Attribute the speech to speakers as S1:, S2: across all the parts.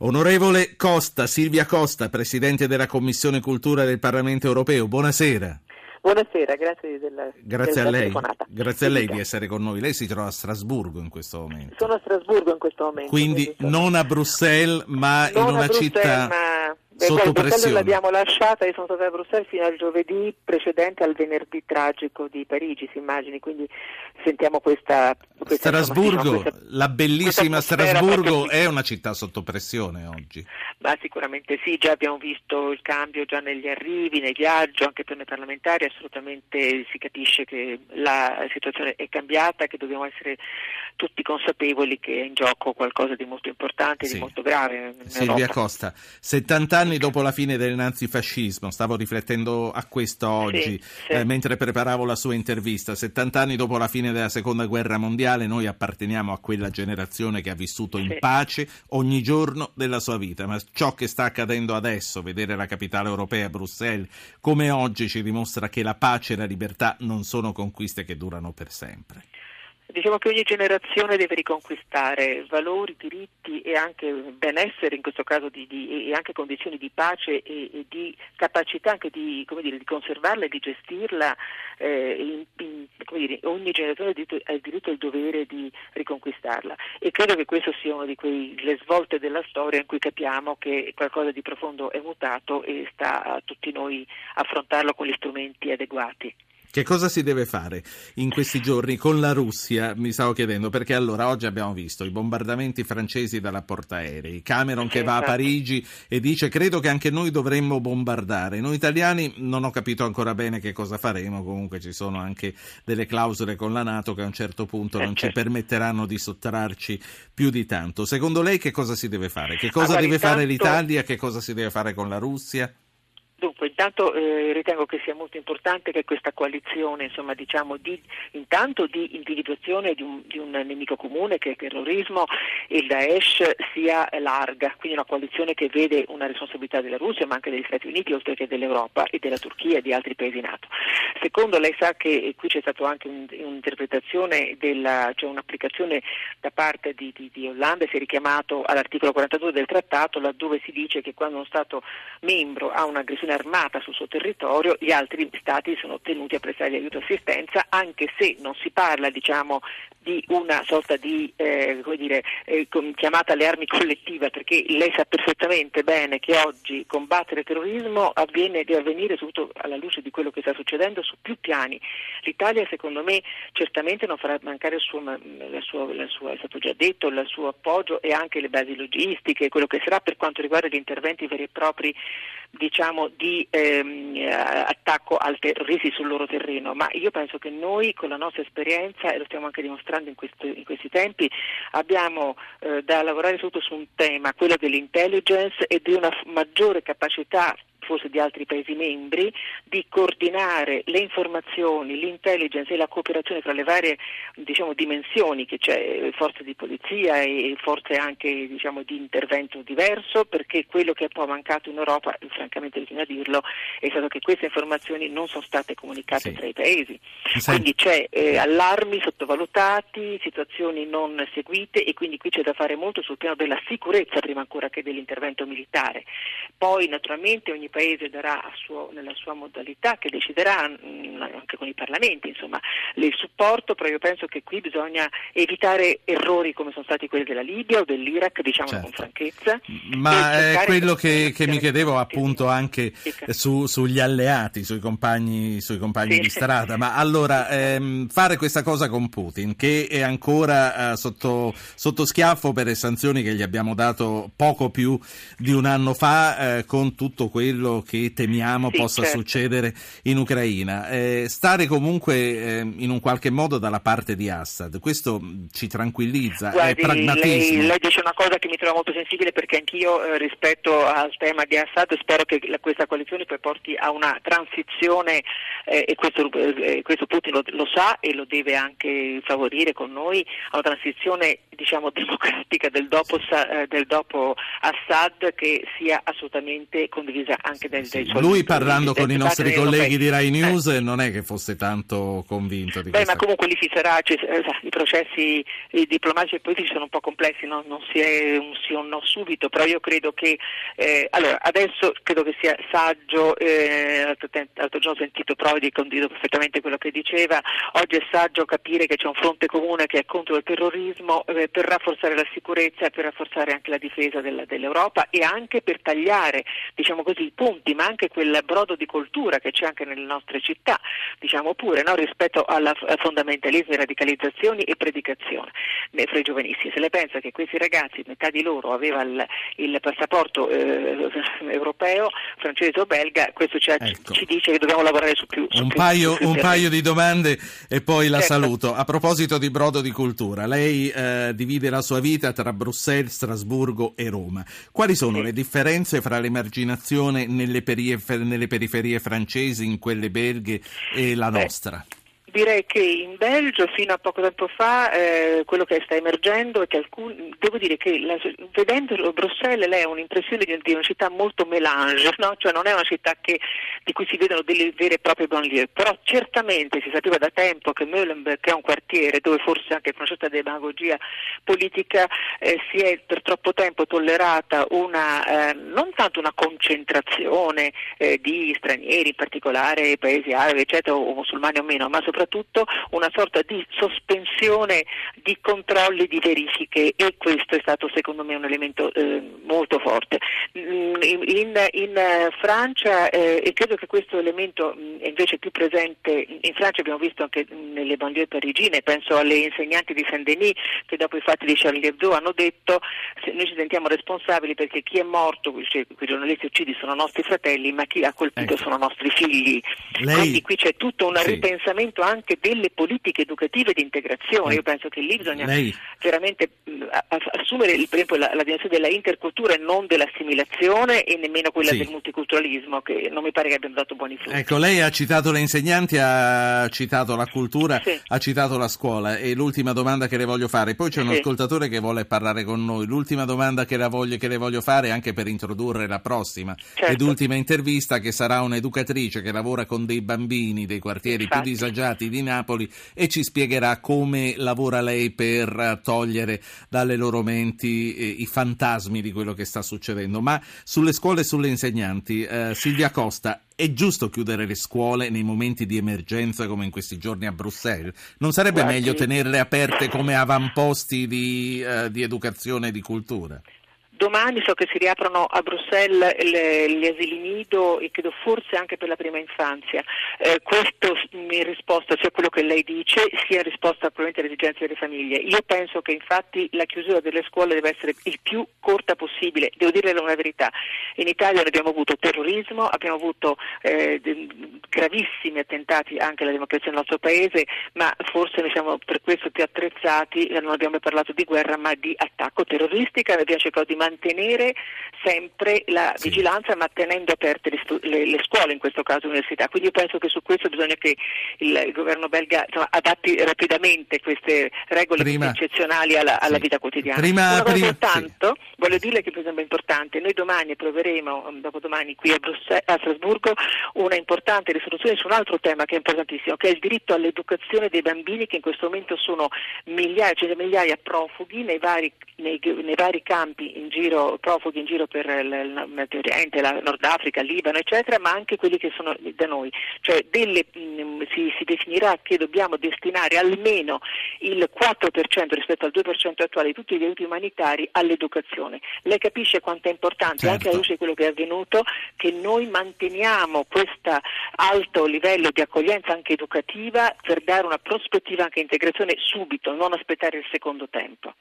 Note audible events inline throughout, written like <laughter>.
S1: Onorevole Costa, Silvia Costa, Presidente della Commissione Cultura del Parlamento Europeo, buonasera.
S2: Buonasera, grazie della,
S1: grazie
S2: della
S1: a lei.
S2: telefonata.
S1: Grazie a lei di essere con noi. Lei si trova a Strasburgo in questo momento.
S2: Sono a Strasburgo in questo momento.
S1: Quindi non a Bruxelles, ma
S2: non
S1: in una
S2: Bruxelles,
S1: città
S2: ma...
S1: sotto pressione.
S2: l'abbiamo lasciata, io sono stata a Bruxelles fino al giovedì precedente al venerdì tragico di Parigi, si immagini, quindi sentiamo questa... questa
S1: Strasburgo,
S2: insomma, questa-
S1: la bellissima Strasburgo è una città sotto pressione oggi.
S2: Ma sicuramente sì, già abbiamo visto il cambio già negli arrivi, nei viaggi, anche per noi parlamentari, assolutamente si capisce che la situazione è cambiata, che dobbiamo essere tutti consapevoli che è in gioco qualcosa di molto importante,
S1: Sì.
S2: di molto grave.
S1: Silvia. Costa, 70 anni dopo la fine del nazifascismo, stavo riflettendo a questo oggi
S2: sì.
S1: eh, mentre preparavo la sua intervista, 70 anni dopo la fine della seconda guerra mondiale noi apparteniamo a quella generazione che ha vissuto in
S2: Sì.
S1: pace ogni giorno della sua vita, ma ciò che sta accadendo adesso, vedere la capitale europea, Bruxelles, come oggi ci dimostra che la pace e la libertà non sono conquiste che durano per sempre.
S2: Diciamo che ogni generazione deve riconquistare valori, diritti e anche benessere, in questo caso di, di- e anche condizioni di pace e, e di capacità anche di, dire, di conservarla e di gestirla. eh, in- in- dire, ogni generazione ha il diritto, diritto e il dovere di riconquistarla e credo che questo sia una di quelle svolte della storia in cui capiamo che qualcosa di profondo è mutato e sta a tutti noi affrontarlo con gli strumenti adeguati.
S1: Che cosa si deve fare in questi giorni con la Russia? Mi stavo chiedendo perché allora oggi abbiamo visto i bombardamenti francesi dalla portaerei, Cameron che va a
S2: esatto.
S1: Parigi e dice credo che anche noi dovremmo bombardare. Noi italiani non ho capito ancora bene che cosa faremo, comunque ci sono anche delle clausole con la Nato che a un certo punto non ci
S2: certo.
S1: permetteranno di sottrarci più di tanto. Secondo lei che cosa si deve fare? Che cosa deve fare l'Italia? Che cosa si deve fare con la Russia?
S2: Dunque, intanto eh, ritengo che sia molto importante che questa coalizione, insomma, diciamo, di, intanto di individuazione di un, di un nemico comune che è il terrorismo e il Daesh sia larga, quindi una coalizione che vede una responsabilità della Russia ma anche degli Stati Uniti oltre che dell'Europa e della Turchia e di altri paesi NATO. Secondo, lei sa che qui c'è stata anche un- un'interpretazione, della, cioè un'applicazione da parte di, di, di Hollande, si è richiamato all'articolo 42 del trattato laddove si dice che quando uno Stato membro ha un'aggressione armata sul suo territorio gli altri Stati sono tenuti a prestargli aiuto e assistenza anche se non si parla diciamo, di una sorta di eh, dire, eh, chiamata alle armi collettiva perché lei sa perfettamente bene che oggi combattere il terrorismo avviene, deve avvenire soprattutto alla luce di quello che sta succedendo su più piani. L'Italia secondo me certamente non farà mancare il suo, ma- la sua, la sua- è stato già detto, il suo appoggio e anche le basi logistiche, quello che sarà per quanto riguarda gli interventi veri e propri diciamo, di ehm, eh, attacco al terroristi sul loro terreno, ma io penso che noi con la nostra esperienza, e lo stiamo anche dimostrando in, questo- in questi tempi, abbiamo eh, da lavorare sotto su un tema, quello dell'intelligence e di una maggiore capacità forse di altri Paesi membri, di coordinare le informazioni, l'intelligence e la cooperazione tra le varie diciamo, dimensioni che c'è, forze di polizia e forze anche diciamo, di intervento diverso, perché quello che è poi mancato in Europa, e francamente bisogna dirlo, è stato che queste informazioni non sono state comunicate
S1: Sì.
S2: tra i Paesi.
S1: Senti-
S2: Quindi c'è eh, allarmi sottovalutati, situazioni non seguite e quindi qui c'è da fare molto sul piano della sicurezza prima ancora che dell'intervento militare. Poi naturalmente ogni paese darà a suo- nella sua modalità che deciderà mh, anche con i parlamenti insomma, il supporto, però io penso che qui bisogna evitare errori come sono stati quelli della Libia o dell'Iraq, diciamo
S1: Certo.
S2: con franchezza.
S1: Ma è
S2: cercare
S1: quello che, che mi chiedevo appunto anche su- sugli alleati, sui compagni, sui compagni
S2: Sì.
S1: di strada. Ma allora, ehm, fare questa cosa con Putin, che è ancora eh, sotto, sotto schiaffo per le sanzioni che gli abbiamo dato poco più di un anno fa, eh, con tutto quello che temiamo
S2: Sì,
S1: possa
S2: certo.
S1: succedere in Ucraina. Eh, stare comunque eh, in un qualche modo dalla parte di Assad, questo ci tranquillizza,
S2: Guardi,
S1: è pragmatismo.
S2: lei, lei dice una cosa che mi trova molto sensibile perché anch'io eh, rispetto al tema di Assad spero che la- questa coalizione poi porti a una transizione eh, e questo, eh, questo Putin lo, lo sa e lo deve anche favorire con noi, a una transizione diciamo <laughs> democratica del dopo, eh, del dopo Assad che sia assolutamente condivisa anche anche dei, dei
S1: suoi Lui parlando con i nostri colleghi di Rai News eh. non è che fosse tanto convinto di
S2: Beh,
S1: questa
S2: ma comunque lì ci sarà, ci, eh, i processi i diplomatici e politici sono un po' complessi, no? non si è un sì o un no subito, però io credo che eh, allora, adesso credo che sia saggio, eh, l'altro giorno ho sentito Prodi, condivido perfettamente quello che diceva, oggi è saggio capire che c'è un fronte comune che è contro il terrorismo eh, per rafforzare la sicurezza e per rafforzare anche la difesa della, dell'Europa e anche per tagliare diciamo così, i punti, ma anche quel brodo di cultura che c'è anche nelle nostre città, diciamo pure, no? rispetto al fondamentalismo, radicalizzazioni e predicazione fra i giovanissimi. Se lei pensa che questi ragazzi, metà di loro aveva il, il passaporto eh, europeo, francese o belga, questo ci, ecco. ci, dice che dobbiamo lavorare su più. Su
S1: un,
S2: più,
S1: paio, un paio, di domande e poi la certo. saluto. A proposito di brodo di cultura, lei eh, divide la sua vita tra Bruxelles, Strasburgo e Roma. Quali sono sì. le differenze fra l'emarginazione nelle, perifer- nelle periferie francesi, in quelle belghe e la nostra?
S2: Direi che in Belgio fino a poco tempo fa eh, quello che sta emergendo è che alcuni, devo dire che la, vedendolo Bruxelles lei ha un'impressione di, di una città molto melange, no? cioè non è una città che, di cui si vedono delle vere e proprie banlieue, però certamente si sapeva da tempo che Meulenberg è un quartiere dove forse anche con una certa demagogia politica eh, si è per troppo tempo tollerata una, eh, non tanto una concentrazione eh, di stranieri, in particolare paesi arabi eccetera, o musulmani o meno, ma soprattutto soprattutto una sorta di sospensione di controlli, di verifiche e questo è stato secondo me un elemento eh, molto forte. Mm, in, in Francia, eh, e credo che questo elemento mh, mm, è invece più presente, in Francia abbiamo visto anche nelle banlieue parigine, penso alle insegnanti di Saint-Denis che dopo i fatti di Charlie Hebdo hanno detto se noi ci sentiamo responsabili perché chi è morto, cioè, quei giornalisti uccidi sono nostri fratelli, ma chi ha colpito ecco. sono nostri figli. Lei... Quindi qui c'è tutto un sì. ripensamento anche delle politiche educative di integrazione. Io penso che lì bisogna Lei... veramente assumere per esempio, la, la, dimensione della intercultura e non dell'assimilazione e nemmeno quella sì. del multiculturalismo, che non mi pare che abbiano dato buoni frutti.
S1: Ecco, lei ha citato le insegnanti, ha citato la cultura, sì. ha citato la scuola e l'ultima domanda che le voglio fare, poi c'è un sì. ascoltatore che vuole parlare con noi, l'ultima domanda che, voglio, che, le voglio fare anche per introdurre la prossima certo. ed ultima intervista che sarà un'educatrice che lavora con dei bambini dei quartieri Infatti. più disagiati Stati di Napoli e ci spiegherà come lavora lei per togliere dalle loro menti eh, i fantasmi di quello che sta succedendo. Ma sulle scuole e sulle insegnanti, eh, Silvia Costa, è giusto chiudere le scuole nei momenti di emergenza come in questi giorni a Bruxelles? Non sarebbe Guardi. meglio tenerle aperte come avamposti di, uh, di educazione e di cultura?
S2: Domani so che si riaprono a Bruxelles le, gli asili nido e credo forse anche per la prima infanzia. Eh, questo in risposta sia quello che lei dice, sia in risposta probabilmente alle esigenze delle famiglie. Io penso che infatti la chiusura delle scuole deve essere il più corta possibile. Devo dirle una verità. In Italia abbiamo avuto terrorismo, abbiamo avuto eh, gravissimi attentati anche alla democrazia nel nostro paese, ma forse noi siamo per questo più attrezzati, non abbiamo parlato di guerra ma di attacco terroristica, abbiamo cercato di mantenere sempre la sì. vigilanza ma tenendo aperte le, le, le, scuole, in questo caso l'università. Quindi io penso che su questo bisogna che il, il governo belga insomma, adatti rapidamente queste regole prima, eccezionali alla, alla sì. vita quotidiana.
S1: Prima,
S2: Una
S1: prima,
S2: soltanto, sì. voglio dire che per esempio è importante, noi domani approveremo, mm, dopodomani qui a, Bruxelles, a Strasburgo, una importante risoluzione su un altro tema che è importantissimo, che è il diritto all'educazione dei bambini che in questo momento sono migliaia, cioè migliaia profughi nei vari, nei, nei vari campi giro, profughi in giro per il Medio Oriente, la Nord Africa, Libano, eccetera, ma anche quelli che sono da noi. Cioè delle, mm, si, si, definirà che dobbiamo destinare almeno il 4% rispetto al 2% attuale di tutti gli aiuti umanitari all'educazione. Lei capisce quanto è importante, certo. anche alla luce di quello che è avvenuto, che noi manteniamo questo alto livello di accoglienza anche educativa per dare una prospettiva anche integrazione subito, non aspettare il secondo tempo.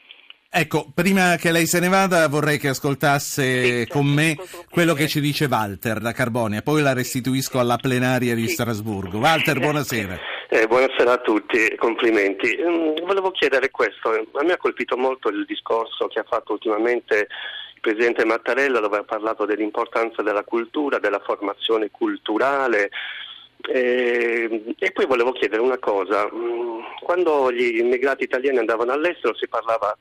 S1: Ecco, prima che lei se ne vada vorrei che ascoltasse sì, certo, con me quello che ci dice Walter da Carbonia, poi la restituisco alla plenaria di Strasburgo. Walter, buonasera.
S3: Eh, buonasera a tutti, complimenti. Mm, volevo chiedere questo, a me ha colpito molto il discorso che ha fatto ultimamente il Presidente Mattarella dove ha parlato dell'importanza della cultura, della formazione culturale, eh, e poi volevo chiedere una cosa, mm, quando gli immigrati italiani andavano all'estero si parlava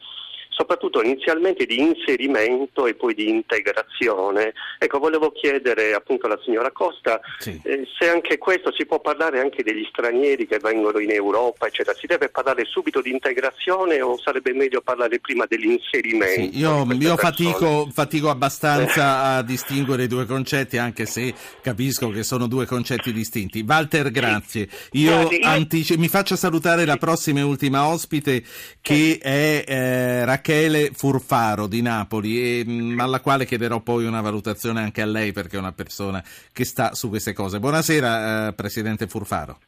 S3: soprattutto inizialmente di inserimento e poi di integrazione. Ecco, volevo chiedere appunto alla signora Costa sì. eh, se anche questo si può parlare anche degli stranieri che vengono in Europa, eccetera. Si deve parlare subito di integrazione o sarebbe meglio parlare prima dell'inserimento?
S1: Sì, io, io fatico, fatico, abbastanza a distinguere i due concetti, anche se capisco che sono due concetti distinti. Walter, grazie. Io, antici- mi faccio salutare la prossima e ultima ospite che è eh, Rachele Furfaro di Napoli, e, mm, alla quale chiederò poi una valutazione anche a lei perché è una persona che sta su queste cose. Buonasera, eh, Presidente Furfaro.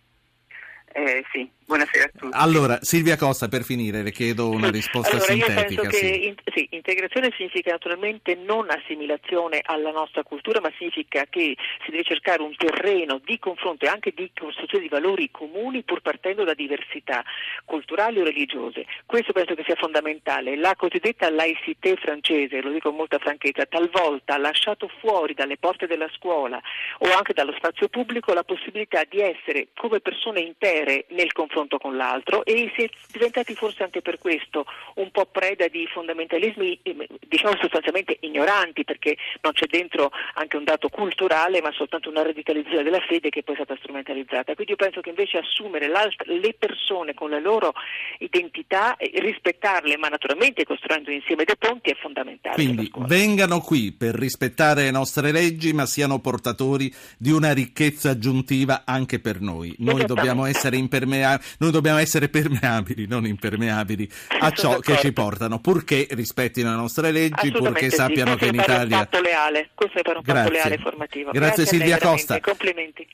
S4: Eh, sì, buonasera a tutti.
S1: Allora, Silvia Costa, per finire, le chiedo una <laughs> risposta
S2: allora,
S1: sintetica.
S2: Io penso che in, sì, integrazione significa naturalmente non assimilazione alla nostra cultura, ma significa che si deve cercare un terreno di confronto e anche di costruzione di valori comuni pur partendo da diversità culturali o religiose. Questo penso che sia fondamentale. La cosiddetta laicité francese, lo dico con molta franchezza, talvolta ha lasciato fuori dalle porte della scuola o anche dallo spazio pubblico la possibilità di essere come persone intere nel confronto con l'altro e si è diventati forse anche per questo un po' preda di fondamentalismi eh, diciamo sostanzialmente ignoranti perché non c'è dentro anche un dato culturale ma soltanto una radicalizzazione della fede che poi è stata strumentalizzata. Quindi io penso che invece assumere le persone con le loro identità, rispettarle ma naturalmente costruendo insieme dei ponti è fondamentale.
S1: Quindi vengano qui per rispettare le nostre leggi ma siano portatori di una ricchezza aggiuntiva anche per noi. Noi dobbiamo essere impermeabili, noi dobbiamo essere permeabili, non impermeabili a ciò che ci portano, purché rispettino le nostre leggi, purché sappiano
S2: sì.
S1: che in Italia...
S2: Leale. Questo è per un Grazie. fatto leale formativo.
S1: Grazie, Grazie Silvia lei, Costa.
S2: Complimenti.